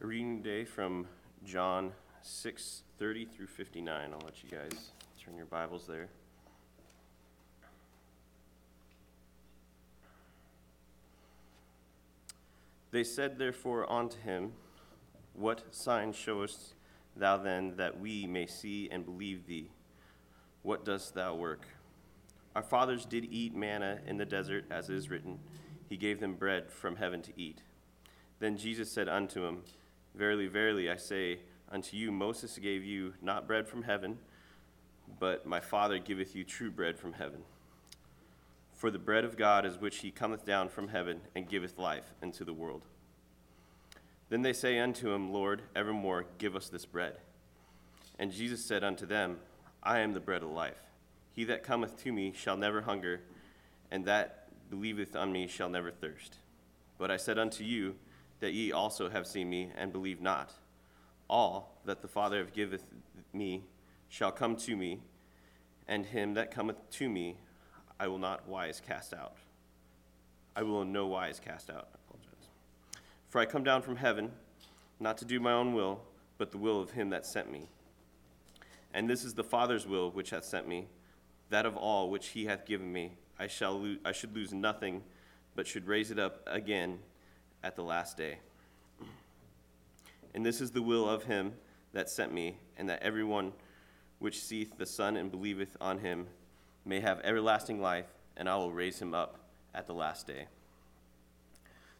Reading today from John 6 30 through 59. I'll let you guys turn your Bibles there. They said therefore unto him, What sign showest thou then that we may see and believe thee? What dost thou work? Our fathers did eat manna in the desert, as it is written, He gave them bread from heaven to eat. Then Jesus said unto him, Verily, verily, I say unto you, Moses gave you not bread from heaven, but my Father giveth you true bread from heaven. For the bread of God is which he cometh down from heaven and giveth life unto the world. Then they say unto him, Lord, evermore give us this bread. And Jesus said unto them, I am the bread of life. He that cometh to me shall never hunger, and that believeth on me shall never thirst. But I said unto you that ye also have seen me, and believe not. All that the Father giveth me shall come to me, and him that cometh to me I will not wise cast out. I will in no wise cast out. For I come down from heaven, not to do my own will, but the will of him that sent me. And this is the Father's will which hath sent me, that of all which he hath given me, I shall lo- I should lose nothing, but should raise it up again at the last day. And this is the will of him that sent me, and that every one which seeth the Son and believeth on him may have everlasting life, and I will raise him up at the last day.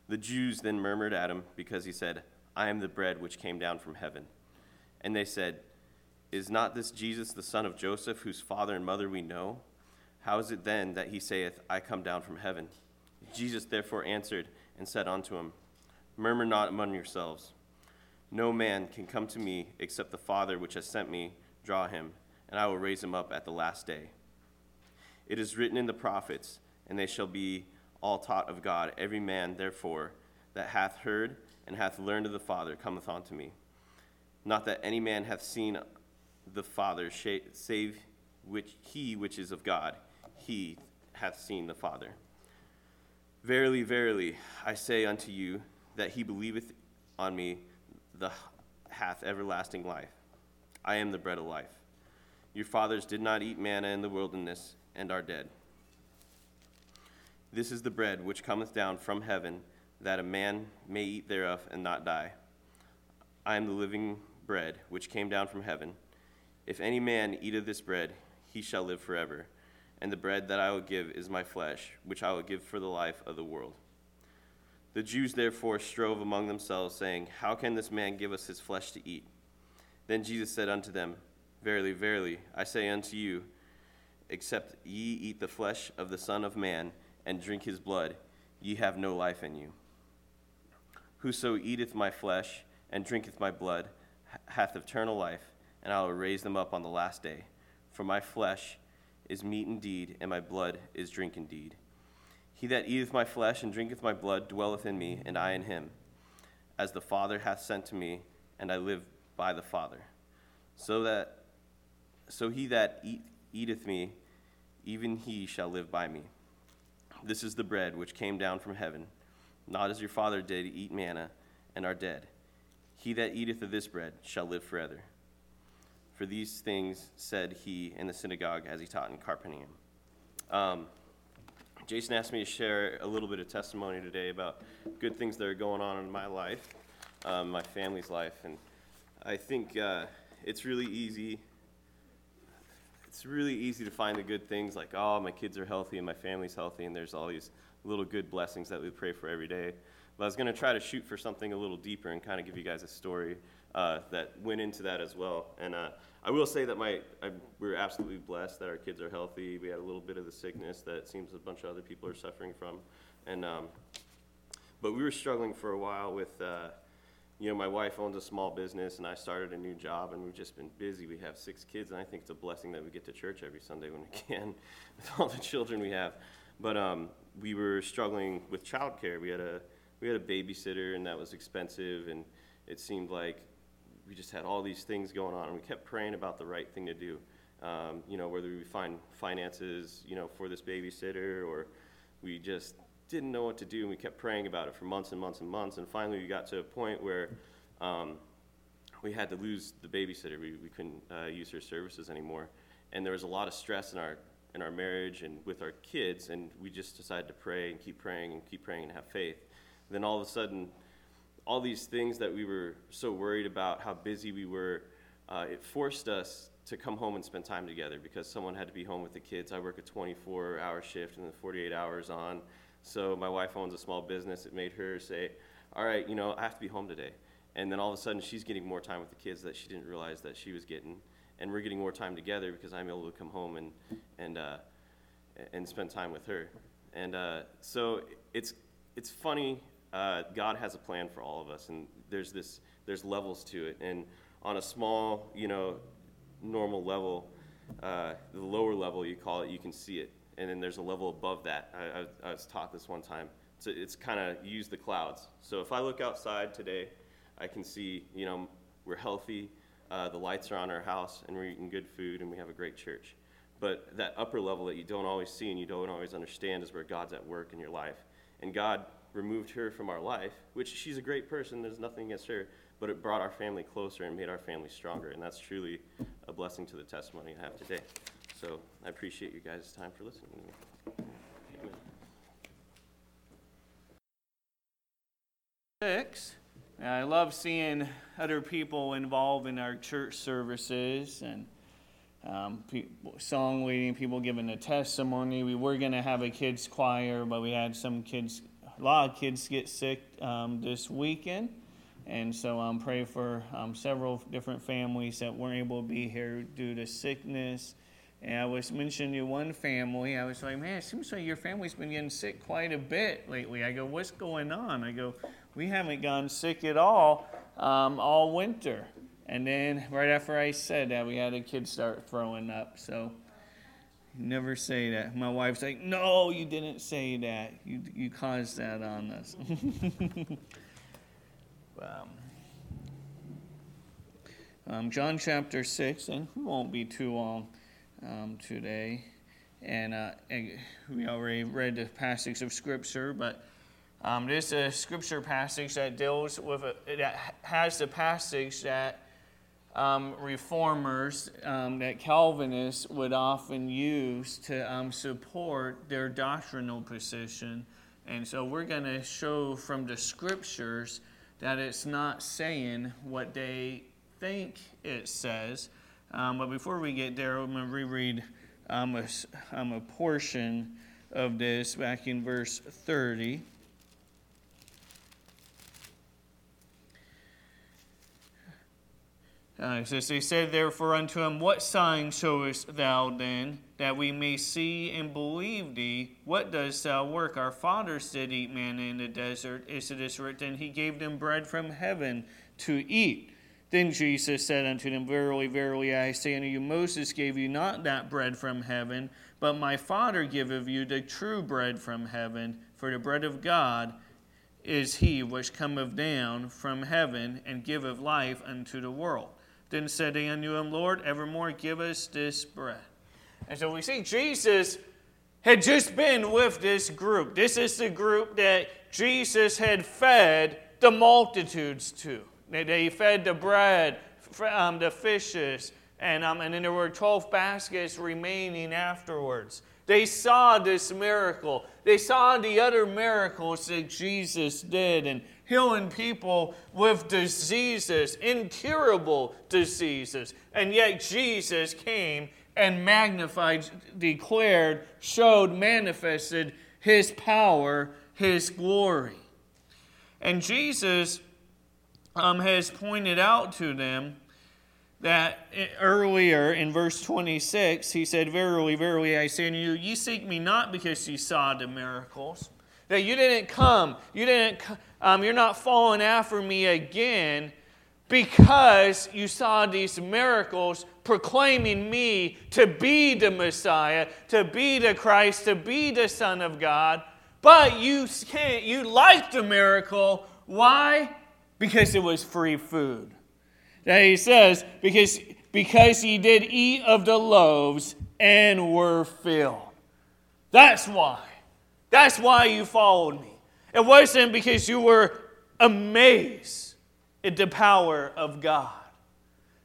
The Jews then murmured at him because he said, I am the bread which came down from heaven. And they said, Is not this Jesus the son of Joseph, whose father and mother we know? How is it then that he saith, I come down from heaven? Jesus therefore answered and said unto him, Murmur not among yourselves. No man can come to me except the Father which has sent me draw him, and I will raise him up at the last day. It is written in the prophets, and they shall be all taught of God. Every man, therefore, that hath heard and hath learned of the Father cometh unto me. Not that any man hath seen the Father, save which he which is of God, he hath seen the Father. Verily, verily, I say unto you, that he believeth on me, the hath everlasting life. I am the bread of life. Your fathers did not eat manna in the wilderness and are dead. This is the bread which cometh down from heaven, that a man may eat thereof and not die. I am the living bread which came down from heaven. If any man eat of this bread, he shall live forever. And the bread that I will give is my flesh, which I will give for the life of the world. The Jews therefore strove among themselves, saying, How can this man give us his flesh to eat? Then Jesus said unto them, Verily, verily, I say unto you, except ye eat the flesh of the Son of Man and drink his blood, ye have no life in you. Whoso eateth my flesh and drinketh my blood hath eternal life, and I will raise them up on the last day. For my flesh is meat indeed, and my blood is drink indeed. He that eateth my flesh and drinketh my blood dwelleth in me, and I in him. As the Father hath sent to me, and I live by the Father. So that so he that eat, eateth me, even he shall live by me. This is the bread which came down from heaven, not as your father did eat manna and are dead. He that eateth of this bread shall live forever. For these things said he in the synagogue as he taught in Capernaum. Um, Jason asked me to share a little bit of testimony today about good things that are going on in my life, um, my family's life, and I think uh, it's really easy it's really easy to find the good things like, oh, my kids are healthy and my family's healthy, and there's all these little good blessings that we pray for every day. But I was going to try to shoot for something a little deeper and kind of give you guys a story uh, that went into that as well. And uh, I will say that my I, we're absolutely blessed that our kids are healthy. We had a little bit of the sickness that it seems a bunch of other people are suffering from, and um, but we were struggling for a while with. Uh, you know, my wife owns a small business and I started a new job and we've just been busy. We have six kids and I think it's a blessing that we get to church every Sunday when we can with all the children we have. But um, we were struggling with childcare. We had a we had a babysitter and that was expensive and it seemed like we just had all these things going on, and we kept praying about the right thing to do. Um, you know, whether we find finances, you know, for this babysitter, or we just didn't know what to do, and we kept praying about it for months and months and months. And finally, we got to a point where um, we had to lose the babysitter. We, we couldn't uh, use her services anymore, and there was a lot of stress in our in our marriage and with our kids. And we just decided to pray and keep praying and keep praying and have faith. then all of a sudden, all these things that we were so worried about, how busy we were, uh, it forced us to come home and spend time together because someone had to be home with the kids. I work a 24 hour shift and then 48 hours on. So my wife owns a small business. It made her say, All right, you know, I have to be home today. And then all of a sudden, she's getting more time with the kids that she didn't realize that she was getting and we're getting more time together because I'm able to come home and and uh, and spend time with her. And uh, so it's it's funny. Uh, God has a plan for all of us, and there's this there's levels to it. And on a small, you know, normal level, uh, the lower level you call it, you can see it. And then there's a level above that. I, I, I was taught this one time. So it's kind of use the clouds. So if I look outside today, I can see, you know, we're healthy uh, the lights are on our house, and we're eating good food, and we have a great church. But that upper level that you don't always see and you don't always understand is where God's at work in your life. And God removed her from our life, which she's a great person, there's nothing against her, but it brought our family closer and made our family stronger. And that's truly a blessing to the testimony I have today. So I appreciate you guys' time for listening. Amen. Six. I love seeing other people involved in our church services and um, people, song leading, people giving a testimony. We were going to have a kids' choir, but we had some kids, a lot of kids get sick um, this weekend. And so I'm um, praying for um, several different families that weren't able to be here due to sickness. And I was mentioning to one family, I was like, man, it seems like your family's been getting sick quite a bit lately. I go, what's going on? I go, we haven't gone sick at all um, all winter. And then right after I said that, we had a kid start throwing up. So never say that. My wife's like, no, you didn't say that. You, you caused that on us. um, um, John chapter 6, and we won't be too long um, today. And, uh, and we already read the passage of Scripture, but um, this is a scripture passage that deals with, a, that has the passage that um, reformers, um, that Calvinists would often use to um, support their doctrinal position. And so we're going to show from the scriptures that it's not saying what they think it says. Um, but before we get there, I'm going to reread um, a, a portion of this back in verse 30. Uh, says, They said therefore unto him, What sign showest thou then, that we may see and believe thee? What dost thou work? Our fathers did eat manna in the desert, as it is written, He gave them bread from heaven to eat. Then Jesus said unto them, Verily, verily, I say unto you, Moses gave you not that bread from heaven, but my Father giveth you the true bread from heaven. For the bread of God is he which cometh down from heaven and giveth life unto the world. Then said they unto him, Lord, evermore give us this bread. And so we see Jesus had just been with this group. This is the group that Jesus had fed the multitudes to. They fed the bread, um, the fishes, and, um, and then there were 12 baskets remaining afterwards. They saw this miracle. They saw the other miracles that Jesus did and healing people with diseases, incurable diseases. And yet Jesus came and magnified, declared, showed, manifested his power, his glory. And Jesus um, has pointed out to them that earlier in verse 26, he said, Verily, verily, I say unto you, ye seek me not because ye saw the miracles. That you didn't come, you didn't, um, you're not following after me again because you saw these miracles proclaiming me to be the Messiah, to be the Christ, to be the Son of God. But you can't, you like the miracle. Why? Because it was free food. That he says, because, because ye did eat of the loaves and were filled. That's why. That's why you followed me. It wasn't because you were amazed at the power of God,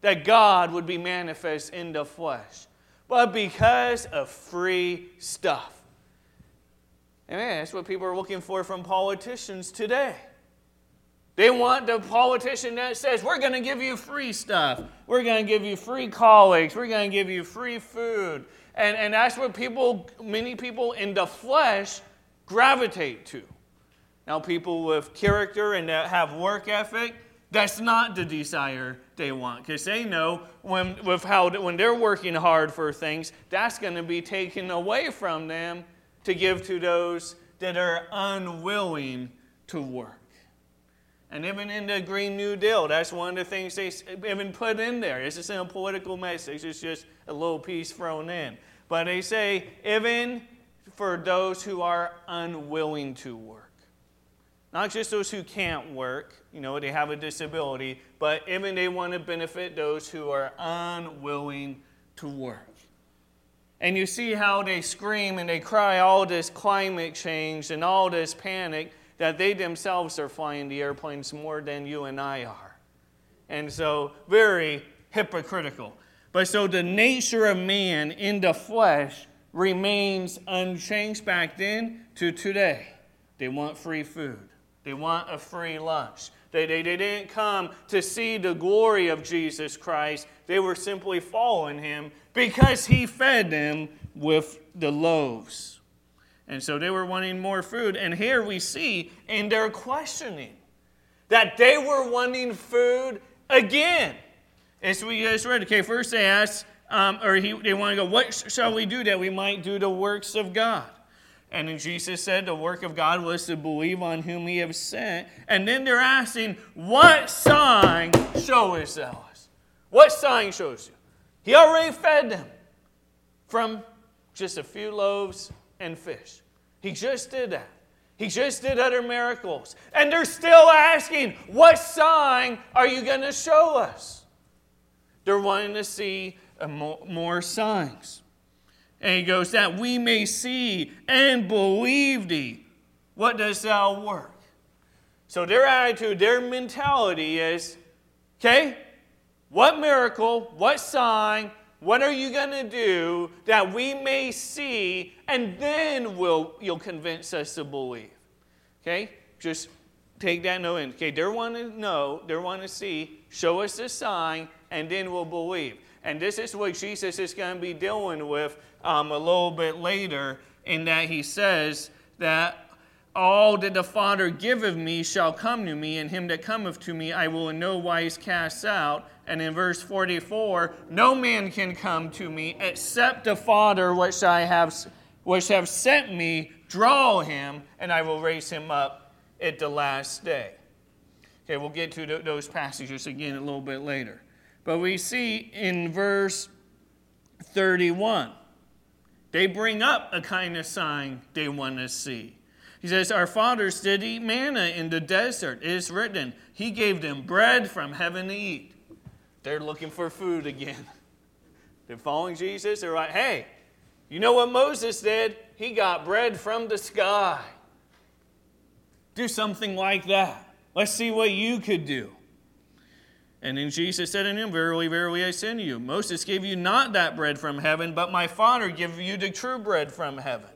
that God would be manifest in the flesh, but because of free stuff. And man, that's what people are looking for from politicians today. They want the politician that says, We're going to give you free stuff. We're going to give you free colleagues. We're going to give you free food. And, and that's what people, many people in the flesh, gravitate to. Now, people with character and that have work ethic, that's not the desire they want because they know when, with how, when they're working hard for things, that's going to be taken away from them to give to those that are unwilling to work. And even in the Green New Deal, that's one of the things they even put in there. This isn't a political message, it's just a little piece thrown in. But they say, even for those who are unwilling to work. Not just those who can't work, you know, they have a disability, but even they want to benefit those who are unwilling to work. And you see how they scream and they cry all this climate change and all this panic that they themselves are flying the airplanes more than you and I are. And so, very hypocritical. But so the nature of man in the flesh remains unchanged back then to today. They want free food, they want a free lunch. They, they, they didn't come to see the glory of Jesus Christ. They were simply following him because he fed them with the loaves. And so they were wanting more food. And here we see in their questioning that they were wanting food again. As we just read, okay, first they asked, um, or he, they want to go, What shall we do that we might do the works of God? And then Jesus said the work of God was to believe on whom he has sent. And then they're asking, What sign showest thou us? What sign shows you? He already fed them from just a few loaves and fish. He just did that. He just did other miracles. And they're still asking, What sign are you going to show us? They're wanting to see uh, more signs. And he goes, That we may see and believe thee. What does thou work? So their attitude, their mentality is okay, what miracle, what sign, what are you going to do that we may see, and then we'll, you'll convince us to believe? Okay? Just take that note in. Okay, they're wanting to know, they're wanting to see, show us a sign, and then we'll believe. And this is what Jesus is going to be dealing with um, a little bit later, in that he says that all that the Father giveth me shall come to me, and him that cometh to me I will in no wise cast out. And in verse 44, no man can come to me except the Father which I have which have sent me draw him, and I will raise him up at the last day. Okay, we'll get to those passages again a little bit later. But we see in verse 31, they bring up a kind of sign they want to see. He says, Our fathers did eat manna in the desert. It is written, He gave them bread from heaven to eat. They're looking for food again. They're following Jesus. They're like, Hey, you know what Moses did? He got bread from the sky. Do something like that. Let's see what you could do. And then Jesus said unto him, Verily, verily, I say you, Moses gave you not that bread from heaven, but my Father gave you the true bread from heaven.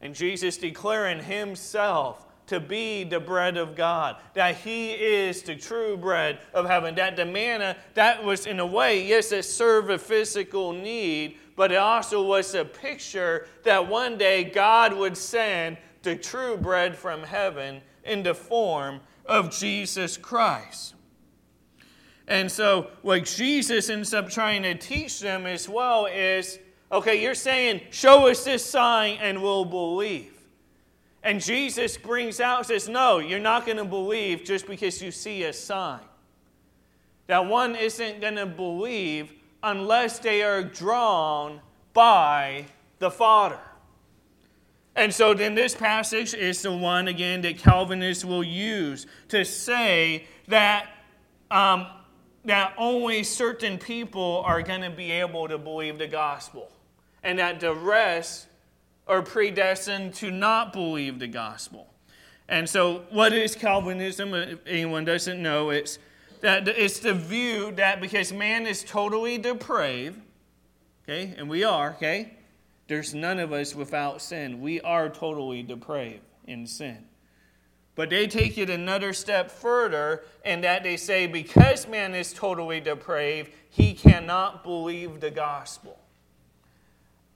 And Jesus declaring himself to be the bread of God, that he is the true bread of heaven, that the manna, that was in a way, yes, it served a physical need, but it also was a picture that one day God would send the true bread from heaven in the form of Jesus Christ. And so, what Jesus ends up trying to teach them as well is okay, you're saying, show us this sign and we'll believe. And Jesus brings out, says, no, you're not going to believe just because you see a sign. That one isn't going to believe unless they are drawn by the Father. And so then this passage is the one, again, that Calvinists will use to say that, um, that only certain people are going to be able to believe the gospel, and that the rest are predestined to not believe the gospel. And so, what is Calvinism? If anyone doesn't know, it's that it's the view that because man is totally depraved, okay, and we are, okay, there's none of us without sin. We are totally depraved in sin. But they take it another step further, and that they say because man is totally depraved, he cannot believe the gospel.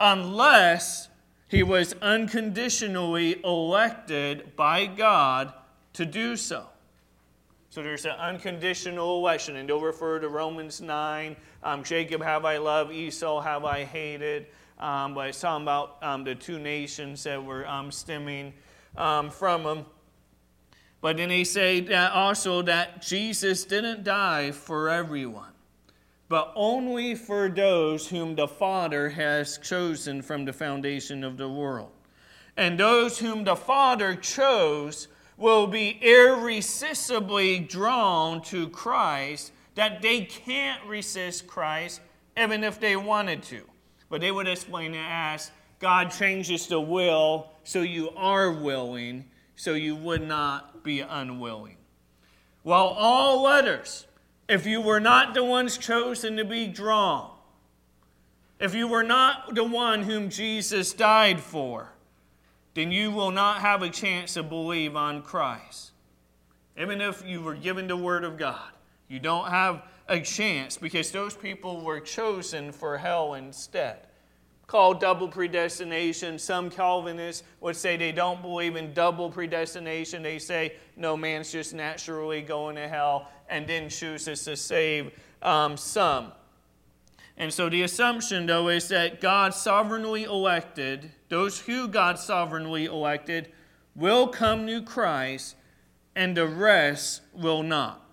Unless he was unconditionally elected by God to do so. So there's an unconditional election, and they'll refer to Romans 9 um, Jacob have I loved, Esau have I hated. Um, but it's talking about um, the two nations that were um, stemming um, from them. But then they say that also that Jesus didn't die for everyone, but only for those whom the Father has chosen from the foundation of the world. And those whom the Father chose will be irresistibly drawn to Christ, that they can't resist Christ even if they wanted to. But they would explain it as God changes the will so you are willing, so you would not be unwilling. Well, all others, if you were not the ones chosen to be drawn, if you were not the one whom Jesus died for, then you will not have a chance to believe on Christ. Even if you were given the Word of God, you don't have a chance because those people were chosen for hell instead. Called double predestination. Some Calvinists would say they don't believe in double predestination. They say, no, man's just naturally going to hell and then chooses to save um, some. And so the assumption, though, is that God sovereignly elected, those who God sovereignly elected, will come to Christ, and the rest will not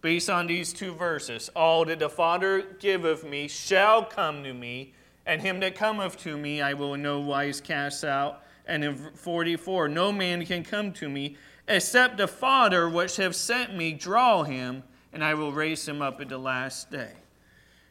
based on these two verses. All that the Father giveth me shall come to me, and him that cometh to me I will in no wise cast out. And in 44, no man can come to me except the Father which have sent me draw him, and I will raise him up at the last day.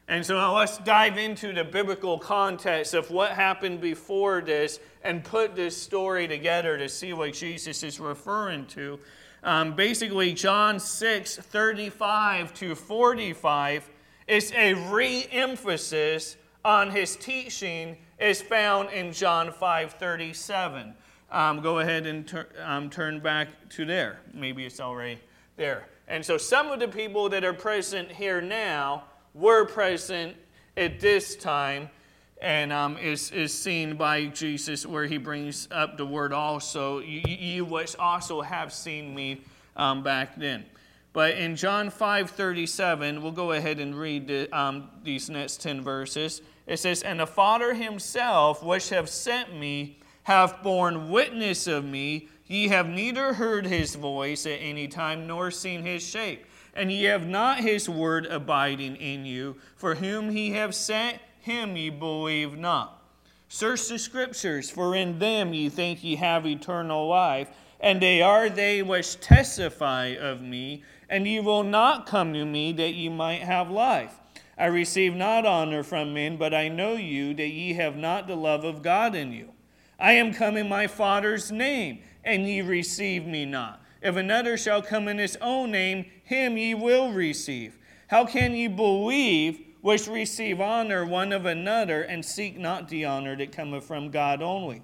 And so now let's dive into the biblical context of what happened before this and put this story together to see what Jesus is referring to. Um, basically, John 6 35 to 45 is a re emphasis on his teaching, is found in John 5 37. Um, go ahead and tur- um, turn back to there. Maybe it's already there. And so, some of the people that are present here now were present at this time and um, is, is seen by Jesus where he brings up the word also, you, you also have seen me um, back then. But in John 5 37, we'll go ahead and read the, um, these next 10 verses. It says, And the Father himself, which have sent me, hath borne witness of me. Ye have neither heard his voice at any time, nor seen his shape. And ye have not his word abiding in you. For whom he have sent, him ye believe not. Search the scriptures, for in them ye think ye have eternal life, and they are they which testify of me, and ye will not come to me that ye might have life. I receive not honor from men, but I know you that ye have not the love of God in you. I am come in my Father's name, and ye receive me not. If another shall come in his own name, him ye will receive. How can ye believe? which receive honor one of another, and seek not the honor that cometh from God only.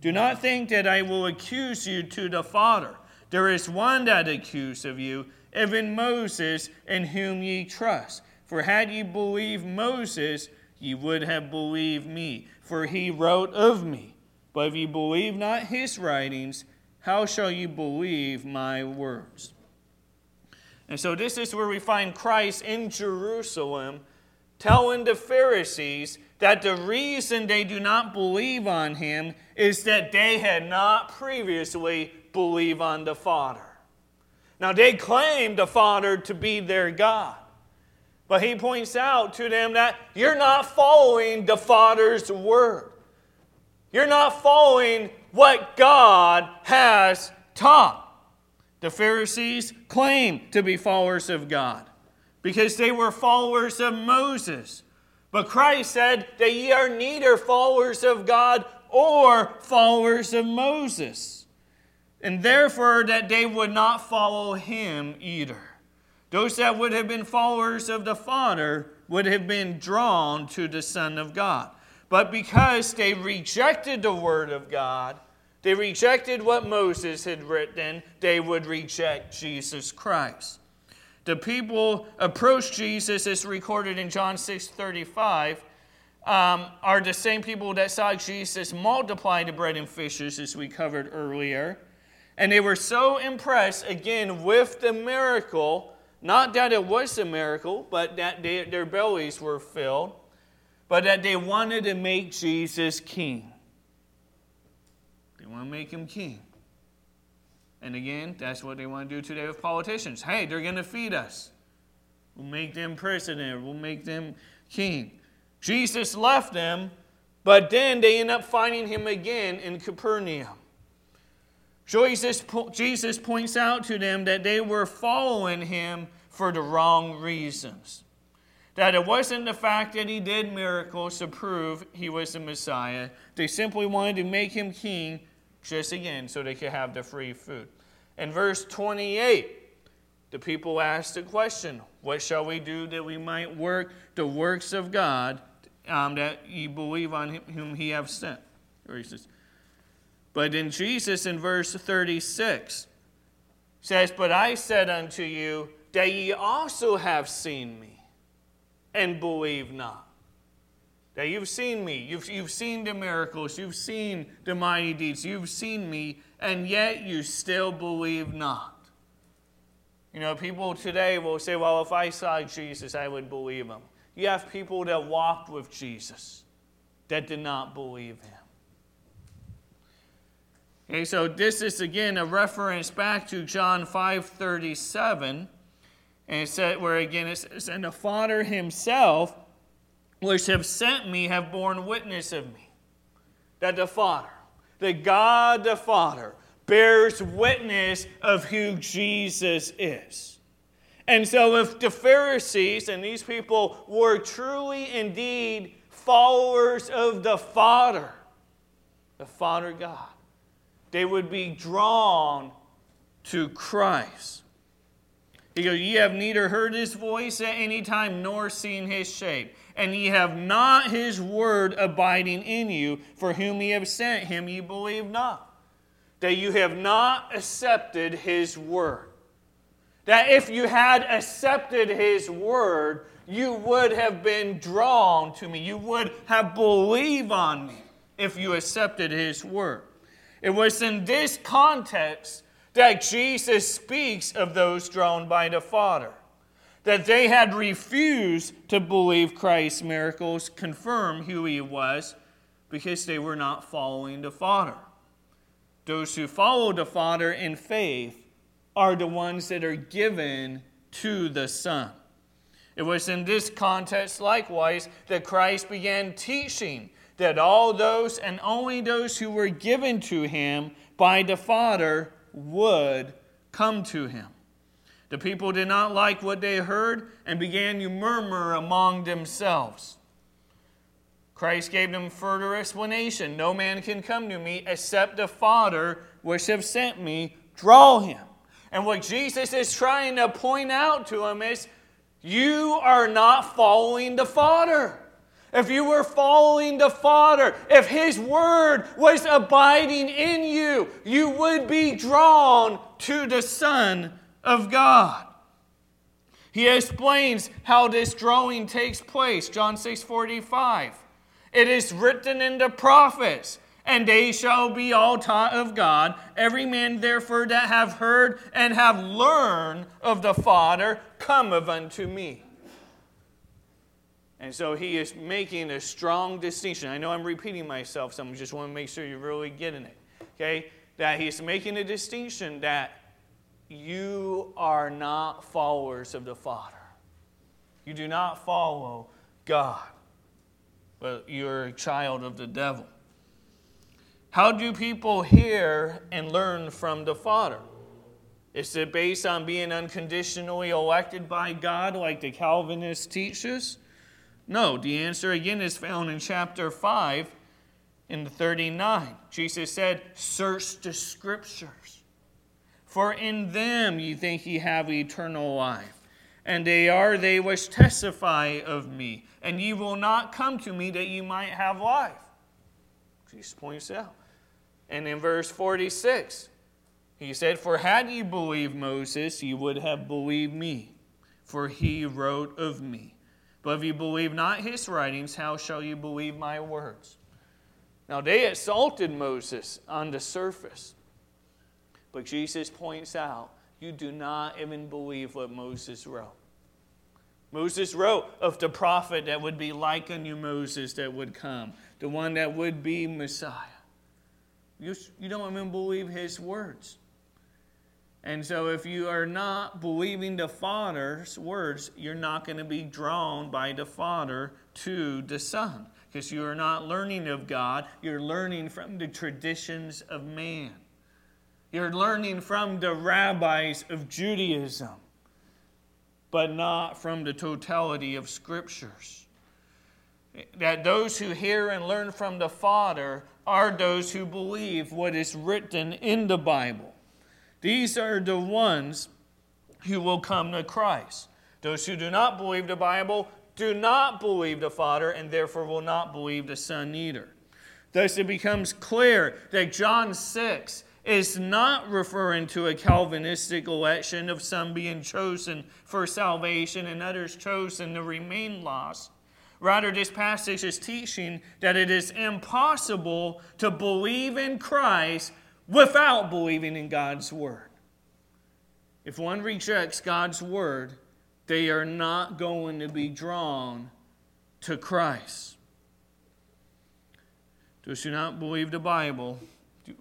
Do not think that I will accuse you to the Father. There is one that accuse of you, even Moses, in whom ye trust. For had ye believed Moses, ye would have believed me, for he wrote of me. But if you believe not his writings, how shall you believe my words? And so this is where we find Christ in Jerusalem telling the Pharisees that the reason they do not believe on him is that they had not previously believed on the Father. Now, they claim the Father to be their God. But he points out to them that you're not following the Father's word. You're not following what God has taught. The Pharisees claim to be followers of God because they were followers of Moses. But Christ said that ye are neither followers of God or followers of Moses. And therefore, that they would not follow him either. Those that would have been followers of the Father would have been drawn to the Son of God. But because they rejected the Word of God, they rejected what Moses had written, they would reject Jesus Christ. The people approached Jesus, as recorded in John 6 35, um, are the same people that saw Jesus multiply the bread and fishes, as we covered earlier. And they were so impressed, again, with the miracle, not that it was a miracle, but that they, their bellies were filled, but that they wanted to make Jesus king. They want to make him king. And again, that's what they want to do today with politicians. Hey, they're going to feed us. We'll make them president. We'll make them king. Jesus left them, but then they end up finding him again in Capernaum. Jesus, Jesus points out to them that they were following him for the wrong reasons. That it wasn't the fact that he did miracles to prove he was the Messiah. They simply wanted to make him king just again so they could have the free food. In verse 28, the people asked the question What shall we do that we might work the works of God um, that ye believe on him, whom he have sent? But in Jesus, in verse 36, says, But I said unto you that ye also have seen me and believe not. That you've seen me, you've, you've seen the miracles, you've seen the mighty deeds, you've seen me, and yet you still believe not. You know, people today will say, well, if I saw Jesus, I would believe him. You have people that walked with Jesus that did not believe him. Okay, so this is again a reference back to John 5:37, and it said where again it says, "And the Father Himself, which have sent me, have borne witness of me." That the Father, that God the Father, bears witness of who Jesus is. And so, if the Pharisees and these people were truly indeed followers of the Father, the Father God, they would be drawn to Christ. He goes, Ye have neither heard his voice at any time nor seen his shape, and ye have not his word abiding in you, for whom ye have sent him ye believe not. That you have not accepted his word. That if you had accepted his word, you would have been drawn to me. You would have believed on me if you accepted his word. It was in this context that Jesus speaks of those drawn by the Father. That they had refused to believe Christ's miracles confirm who he was because they were not following the Father. Those who follow the Father in faith are the ones that are given to the Son. It was in this context, likewise, that Christ began teaching that all those and only those who were given to him by the Father would come to him. The people did not like what they heard and began to murmur among themselves. Christ gave them further explanation. No man can come to me except the Father which have sent me draw him. And what Jesus is trying to point out to him is you are not following the Father if you were following the Father, if His Word was abiding in you, you would be drawn to the Son of God. He explains how this drawing takes place. John 6 45. It is written in the prophets, and they shall be all taught of God. Every man, therefore, that have heard and have learned of the Father cometh unto me. And so he is making a strong distinction. I know I'm repeating myself, so I just want to make sure you're really getting it. Okay? That he's making a distinction that you are not followers of the Father. You do not follow God, but you're a child of the devil. How do people hear and learn from the Father? Is it based on being unconditionally elected by God, like the Calvinists teach us? No, the answer again is found in chapter 5 in the 39. Jesus said, Search the scriptures, for in them ye think ye have eternal life. And they are they which testify of me, and ye will not come to me that ye might have life. Jesus points out. And in verse 46, he said, For had ye believed Moses, ye would have believed me, for he wrote of me. But if you believe not his writings, how shall you believe my words? Now they assaulted Moses on the surface. But Jesus points out, you do not even believe what Moses wrote. Moses wrote of the prophet that would be like unto Moses that would come, the one that would be Messiah. You, you don't even believe his words. And so, if you are not believing the Father's words, you're not going to be drawn by the Father to the Son because you are not learning of God. You're learning from the traditions of man. You're learning from the rabbis of Judaism, but not from the totality of Scriptures. That those who hear and learn from the Father are those who believe what is written in the Bible. These are the ones who will come to Christ. Those who do not believe the Bible do not believe the Father and therefore will not believe the Son either. Thus, it becomes clear that John 6 is not referring to a Calvinistic election of some being chosen for salvation and others chosen to remain lost. Rather, this passage is teaching that it is impossible to believe in Christ without believing in God's Word. If one rejects God's Word, they are not going to be drawn to Christ. Those who do not believe the Bible do,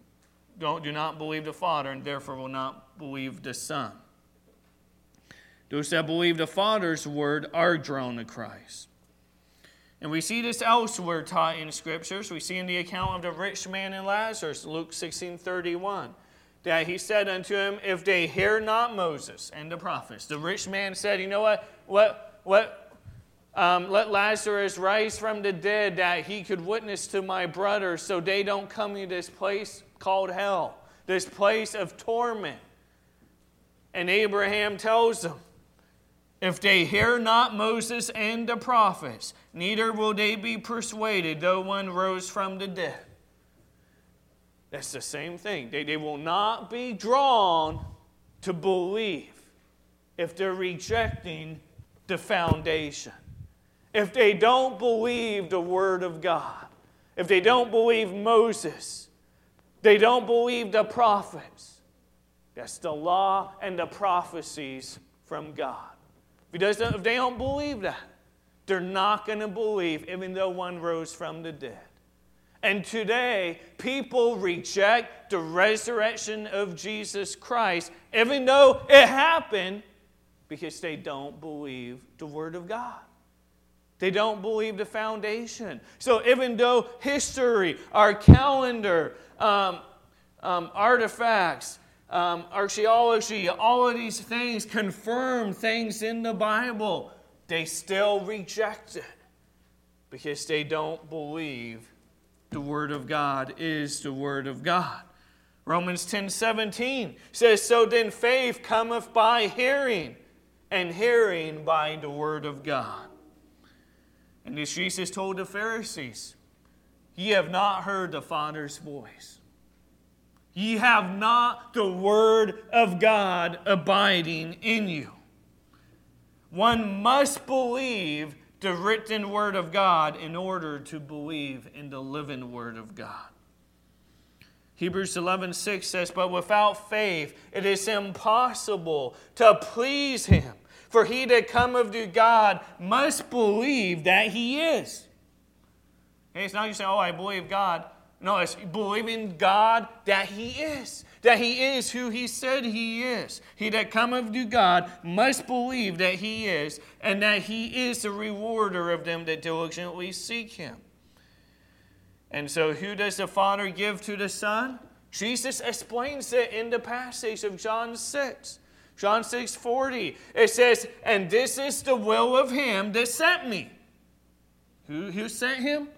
don't, do not believe the Father and therefore will not believe the Son. Those that believe the Father's word are drawn to Christ. And we see this elsewhere taught in scriptures. We see in the account of the rich man and Lazarus, Luke 16 31, that he said unto him, If they hear not Moses and the prophets, the rich man said, You know what? Let, let, um, let Lazarus rise from the dead that he could witness to my brothers so they don't come to this place called hell, this place of torment. And Abraham tells them, if they hear not Moses and the prophets, neither will they be persuaded, though one rose from the dead. That's the same thing. They, they will not be drawn to believe if they're rejecting the foundation. If they don't believe the Word of God, if they don't believe Moses, they don't believe the prophets. That's the law and the prophecies from God. If, they don't believe that, they're not going to believe, even though one rose from the dead. And today, people reject the resurrection of Jesus Christ, even though it happened, because they don't believe the Word of God. They don't believe the foundation. So, even though history, our calendar, um, um, artifacts, um, archaeology, all of these things confirm things in the Bible. They still reject it because they don't believe the Word of God is the Word of God. Romans 10 17 says, So then faith cometh by hearing, and hearing by the Word of God. And as Jesus told the Pharisees, Ye have not heard the Father's voice. Ye have not the word of God abiding in you. One must believe the written word of God in order to believe in the living word of God. Hebrews 11:6 says, "But without faith it is impossible to please him, for he that cometh to God must believe that he is." Hey, it's not you say, "Oh, I believe God." No, it's believing God that He is, that He is who He said He is. He that cometh to God must believe that He is, and that He is the rewarder of them that diligently seek Him. And so, who does the Father give to the Son? Jesus explains it in the passage of John 6. John 6 40. It says, And this is the will of him that sent me. Who, who sent him?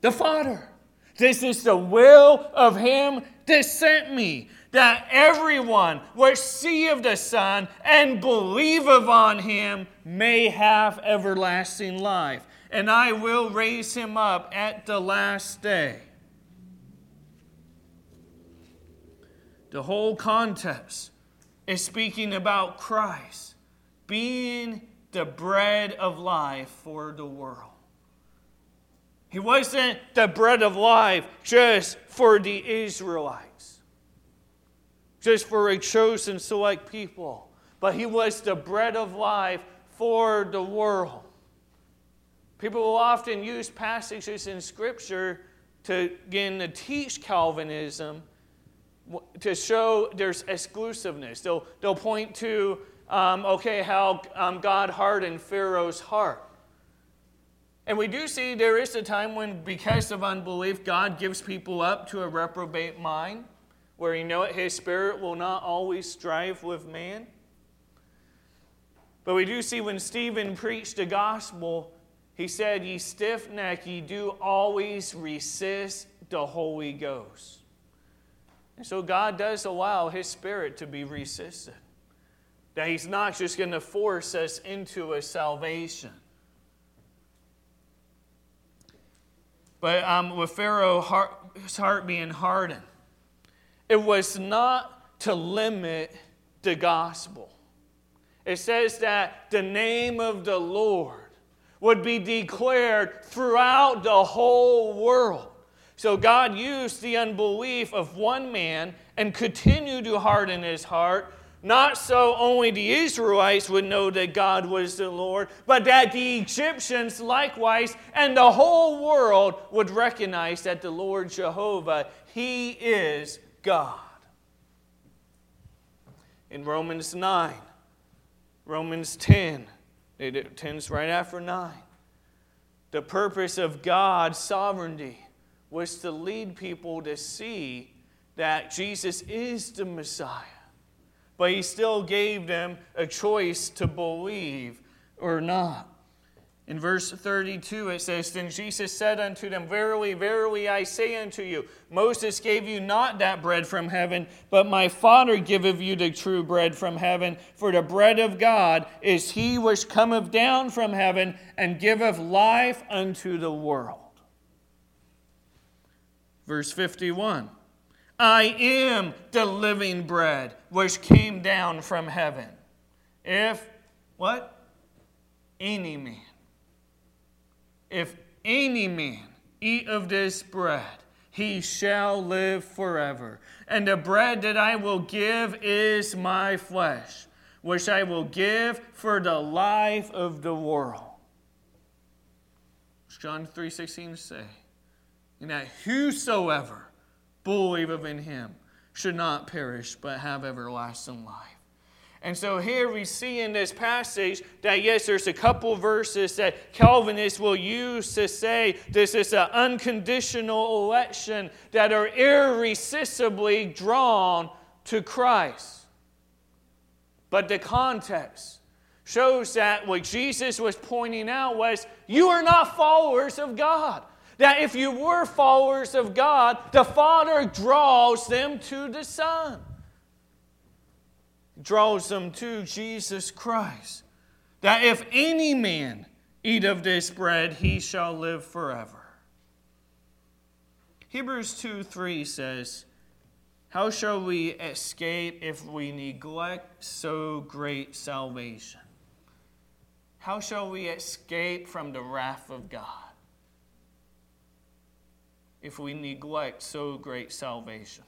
The Father. This is the will of him that sent me, that everyone which seeth the Son and believeth on him may have everlasting life. And I will raise him up at the last day. The whole context is speaking about Christ being the bread of life for the world. He wasn't the bread of life just for the Israelites, just for a chosen select people, but he was the bread of life for the world. People will often use passages in Scripture to again to teach Calvinism to show there's exclusiveness. They'll, they'll point to, um, okay, how um, God hardened Pharaoh's heart. And we do see there is a time when, because of unbelief, God gives people up to a reprobate mind, where you know it, his spirit will not always strive with man. But we do see when Stephen preached the gospel, he said, Ye stiff neck, ye do always resist the Holy Ghost. And so God does allow his spirit to be resisted. That he's not just going to force us into a salvation. But um, with Pharaoh's heart, heart being hardened, it was not to limit the gospel. It says that the name of the Lord would be declared throughout the whole world. So God used the unbelief of one man and continued to harden his heart not so only the Israelites would know that God was the Lord, but that the Egyptians likewise and the whole world would recognize that the Lord Jehovah, He is God. In Romans 9, Romans 10, it 10's right after 9. The purpose of God's sovereignty was to lead people to see that Jesus is the Messiah but he still gave them a choice to believe or not. In verse 32, it says, Then Jesus said unto them, Verily, verily, I say unto you, Moses gave you not that bread from heaven, but my Father giveth you the true bread from heaven. For the bread of God is he which cometh down from heaven and giveth life unto the world. Verse 51. I am the living bread which came down from heaven. If, what? Any man. If any man eat of this bread, he shall live forever. And the bread that I will give is my flesh, which I will give for the life of the world. John 3:16 say, and that whosoever believeth in him should not perish, but have everlasting life. And so here we see in this passage that, yes, there's a couple verses that Calvinists will use to say this is an unconditional election that are irresistibly drawn to Christ. But the context shows that what Jesus was pointing out was you are not followers of God. That if you were followers of God, the Father draws them to the Son, draws them to Jesus Christ. That if any man eat of this bread, he shall live forever. Hebrews 2 3 says, How shall we escape if we neglect so great salvation? How shall we escape from the wrath of God? If we neglect so great salvation.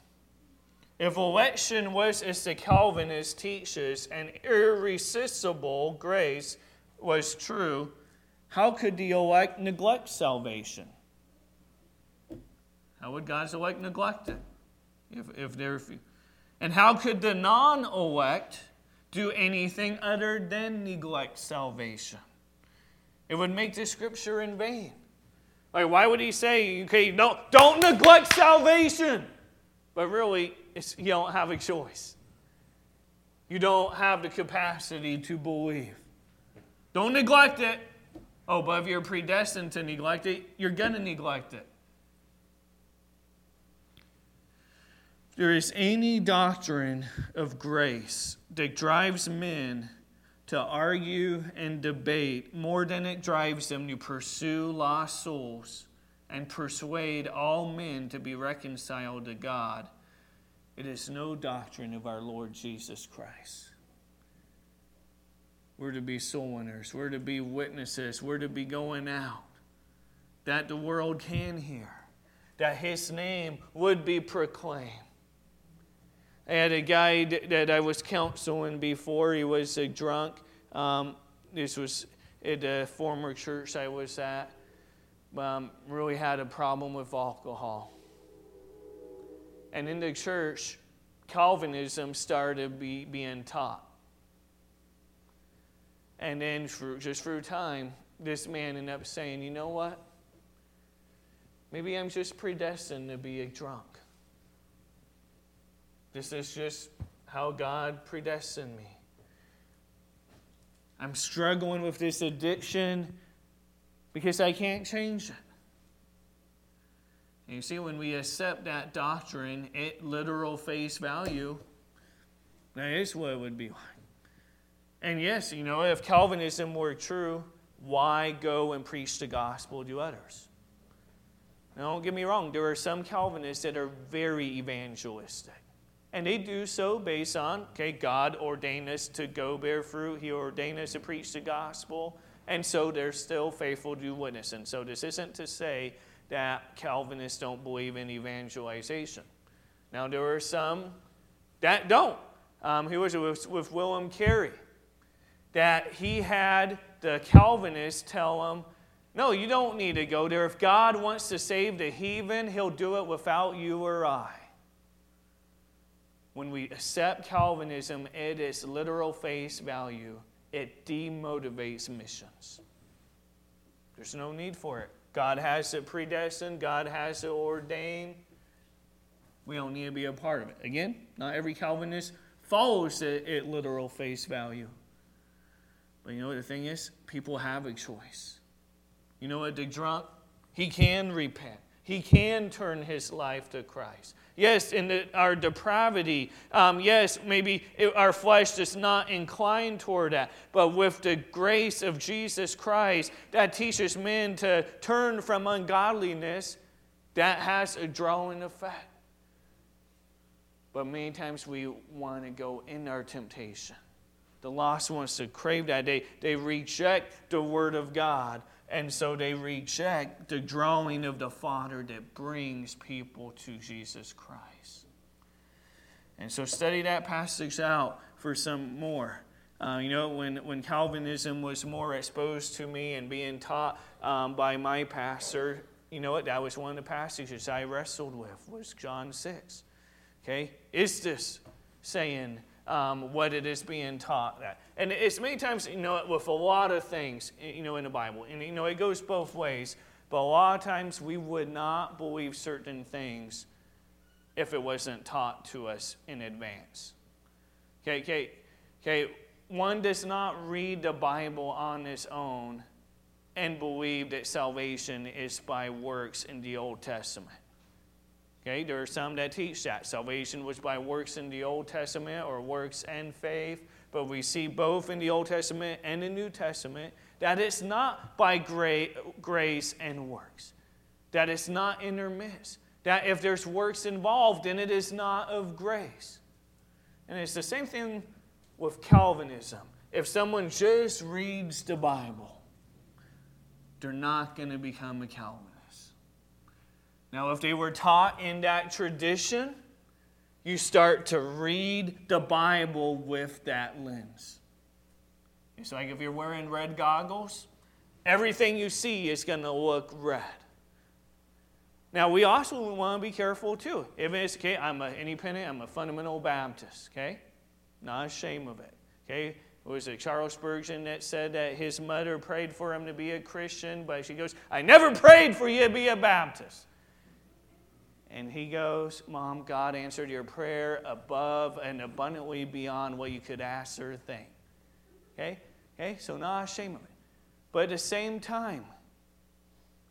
If election was, as the Calvinists teaches, an irresistible grace was true, how could the elect neglect salvation? How would God's elect neglect it? If, if they're, and how could the non elect do anything other than neglect salvation? It would make the scripture in vain. Like, why would he say, okay, don't, don't neglect salvation? But really, you don't have a choice. You don't have the capacity to believe. Don't neglect it. Oh, but if you're predestined to neglect it, you're going to neglect it. There is any doctrine of grace that drives men to argue and debate more than it drives them to pursue lost souls and persuade all men to be reconciled to God, it is no doctrine of our Lord Jesus Christ. We're to be soul winners, we're to be witnesses, we're to be going out. That the world can hear, that His name would be proclaimed. I had a guy that I was counseling before. He was a drunk. Um, this was at a former church I was at. Um, really had a problem with alcohol. And in the church, Calvinism started be, being taught. And then, for, just through time, this man ended up saying, You know what? Maybe I'm just predestined to be a drunk. This is just how God predestined me. I'm struggling with this addiction because I can't change it. And you see, when we accept that doctrine at literal face value, that is what it would be like. And yes, you know, if Calvinism were true, why go and preach the gospel to others? Now, don't get me wrong, there are some Calvinists that are very evangelistic. And they do so based on, okay, God ordained us to go bear fruit. He ordained us to preach the gospel. And so they're still faithful to witness. And so this isn't to say that Calvinists don't believe in evangelization. Now, there are some that don't. Um, he was with, with William Carey, that he had the Calvinists tell him, no, you don't need to go there. If God wants to save the heathen, he'll do it without you or I when we accept Calvinism at its literal face value, it demotivates missions. There's no need for it. God has it predestined, God has it ordained. We don't need to be a part of it. Again, not every Calvinist follows it at literal face value. But you know what the thing is? People have a choice. You know what the drunk? He can repent. He can turn his life to Christ. Yes, in the, our depravity, um, yes, maybe it, our flesh is not inclined toward that. But with the grace of Jesus Christ that teaches men to turn from ungodliness, that has a drawing effect. But many times we want to go in our temptation. The lost wants to crave that. They, they reject the Word of God and so they reject the drawing of the Father that brings people to Jesus Christ. And so study that passage out for some more. Uh, you know, when, when Calvinism was more exposed to me and being taught um, by my pastor, you know what? That was one of the passages I wrestled with was John 6. Okay? Is this saying um, what it is being taught that? And it's many times, you know, with a lot of things, you know, in the Bible. And, you know, it goes both ways. But a lot of times we would not believe certain things if it wasn't taught to us in advance. Okay, okay, okay. One does not read the Bible on its own and believe that salvation is by works in the Old Testament. Okay, there are some that teach that salvation was by works in the Old Testament or works and faith but we see both in the Old Testament and the New Testament that it's not by grace and works, that it's not intermixed, that if there's works involved, then it is not of grace. And it's the same thing with Calvinism. If someone just reads the Bible, they're not going to become a Calvinist. Now, if they were taught in that tradition, you start to read the Bible with that lens. It's like if you're wearing red goggles, everything you see is going to look red. Now, we also want to be careful too. If it's, okay, I'm an independent, I'm a fundamental Baptist, okay? Not ashamed of it, okay? It was it Charles Spurgeon that said that his mother prayed for him to be a Christian, but she goes, I never prayed for you to be a Baptist. And he goes, Mom, God answered your prayer above and abundantly beyond what you could ask or think. Okay? Okay? So not ashamed of it. But at the same time,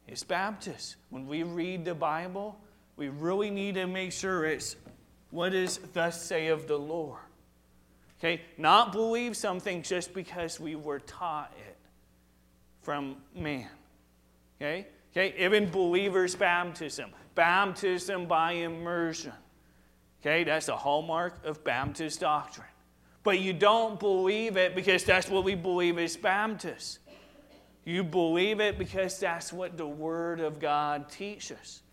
as Baptists, when we read the Bible, we really need to make sure it's what is thus say of the Lord. Okay? Not believe something just because we were taught it from man. Okay? Okay? Even believers' baptism. Baptism by immersion. Okay? That's a hallmark of Baptist doctrine. But you don't believe it because that's what we believe as Baptists. You believe it because that's what the Word of God teaches.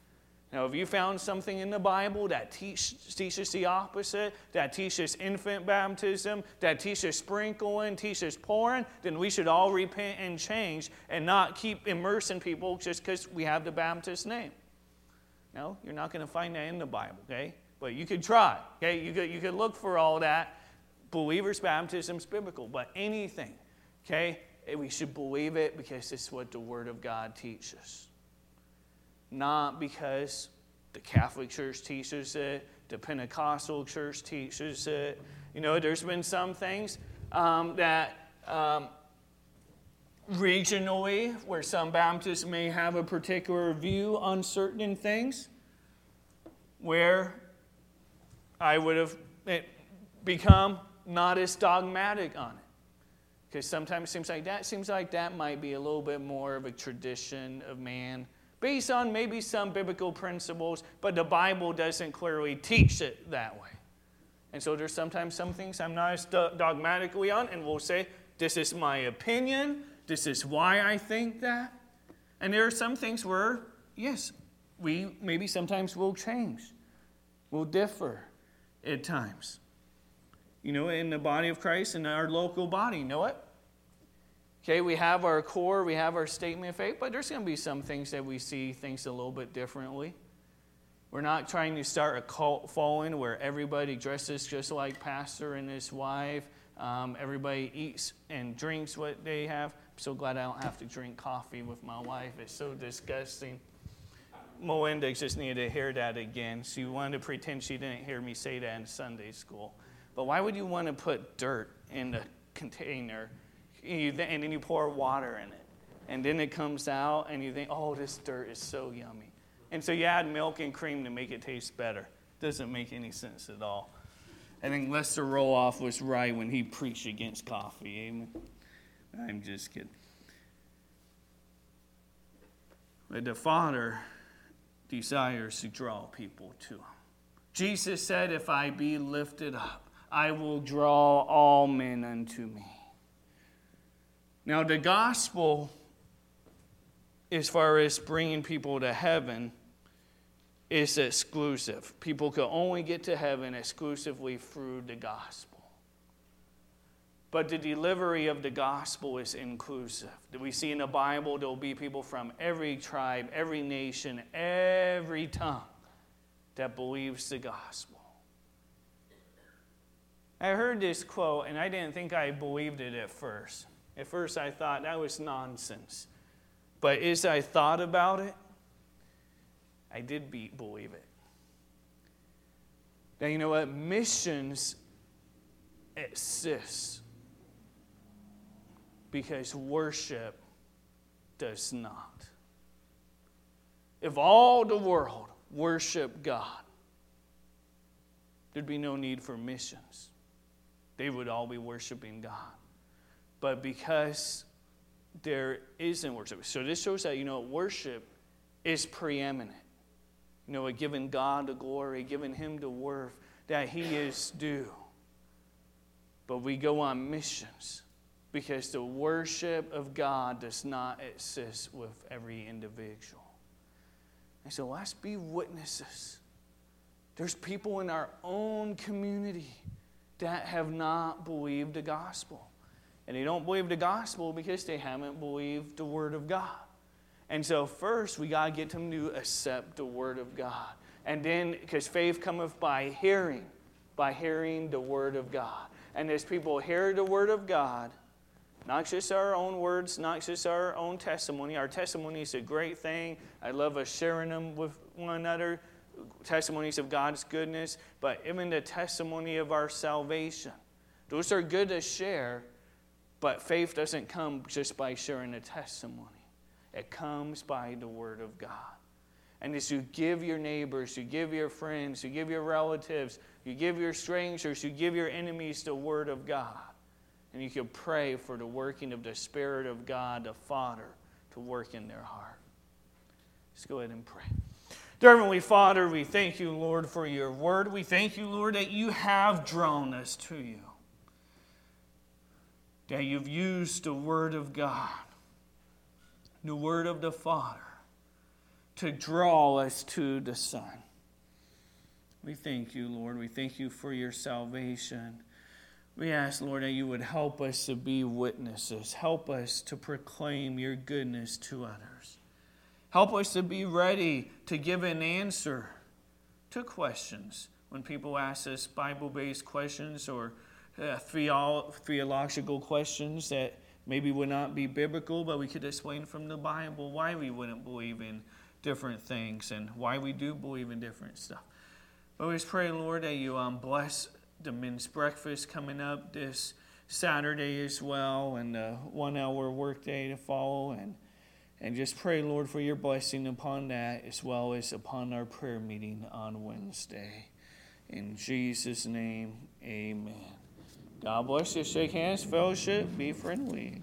Now, if you found something in the Bible that teach, teaches the opposite, that teaches infant baptism, that teaches sprinkling, teaches pouring, then we should all repent and change and not keep immersing people just because we have the Baptist name. No, you're not going to find that in the Bible, okay? But you could try, okay? You could, you could look for all that. Believers' baptism is biblical, but anything, okay? We should believe it because it's what the Word of God teaches not because the Catholic Church teaches it, the Pentecostal Church teaches it. You know, there's been some things um, that um, regionally, where some Baptists may have a particular view on certain things, where I would have become not as dogmatic on it. Because sometimes it seems like that seems like that might be a little bit more of a tradition of man based on maybe some biblical principles, but the Bible doesn't clearly teach it that way. And so there's sometimes some things I'm not as dogmatically on, and we'll say, This is my opinion, this is why I think that. And there are some things where, yes, we maybe sometimes will change, will differ at times. You know, in the body of Christ, in our local body, you know what? Okay, we have our core, we have our statement of faith, but there's going to be some things that we see things a little bit differently. We're not trying to start a cult following where everybody dresses just like pastor and his wife. Um, everybody eats and drinks what they have. So glad I don't have to drink coffee with my wife. It's so disgusting. Melinda just needed to hear that again. She wanted to pretend she didn't hear me say that in Sunday school. But why would you want to put dirt in the container and then you pour water in it. And then it comes out, and you think, oh, this dirt is so yummy. And so you add milk and cream to make it taste better. Doesn't make any sense at all. I think Lester Roloff was right when he preached against coffee. Amen. I'm just kidding. But the Father desires to draw people to Him. Jesus said, If I be lifted up, I will draw all men unto me. Now, the gospel, as far as bringing people to heaven, is exclusive. People can only get to heaven exclusively through the gospel. But the delivery of the gospel is inclusive. We see in the Bible there will be people from every tribe, every nation, every tongue that believes the gospel. I heard this quote, and I didn't think I believed it at first. At first, I thought that was nonsense. But as I thought about it, I did be, believe it. Now, you know what? Missions exists because worship does not. If all the world worshiped God, there'd be no need for missions. They would all be worshiping God but because there isn't worship. So this shows that, you know, worship is preeminent. You know, giving God the glory, giving Him the worth that He is due. But we go on missions because the worship of God does not exist with every individual. And so let's be witnesses. There's people in our own community that have not believed the gospel. And they don't believe the gospel because they haven't believed the word of God. And so, first, we got to get them to accept the word of God. And then, because faith cometh by hearing, by hearing the word of God. And as people hear the word of God, not just our own words, not just our own testimony. Our testimony is a great thing. I love us sharing them with one another, testimonies of God's goodness, but even the testimony of our salvation. Those are good to share, but faith doesn't come just by sharing a testimony, it comes by the Word of God. And as you give your neighbors, you give your friends, you give your relatives, you give your strangers, you give your enemies the Word of God. And you can pray for the working of the Spirit of God, the Father, to work in their heart. Let's go ahead and pray. Dear Heavenly Father, we thank you, Lord, for your word. We thank you, Lord, that you have drawn us to you, that you've used the word of God, the word of the Father, to draw us to the Son. We thank you, Lord. We thank you for your salvation. We ask, Lord, that you would help us to be witnesses. Help us to proclaim your goodness to others. Help us to be ready to give an answer to questions when people ask us Bible based questions or uh, theological questions that maybe would not be biblical, but we could explain from the Bible why we wouldn't believe in different things and why we do believe in different stuff. But we just pray, Lord, that you um, bless the men's breakfast coming up this Saturday as well, and the one hour workday to follow. And and just pray, Lord, for your blessing upon that as well as upon our prayer meeting on Wednesday. In Jesus' name, amen. God bless you. Shake hands, fellowship, be friendly.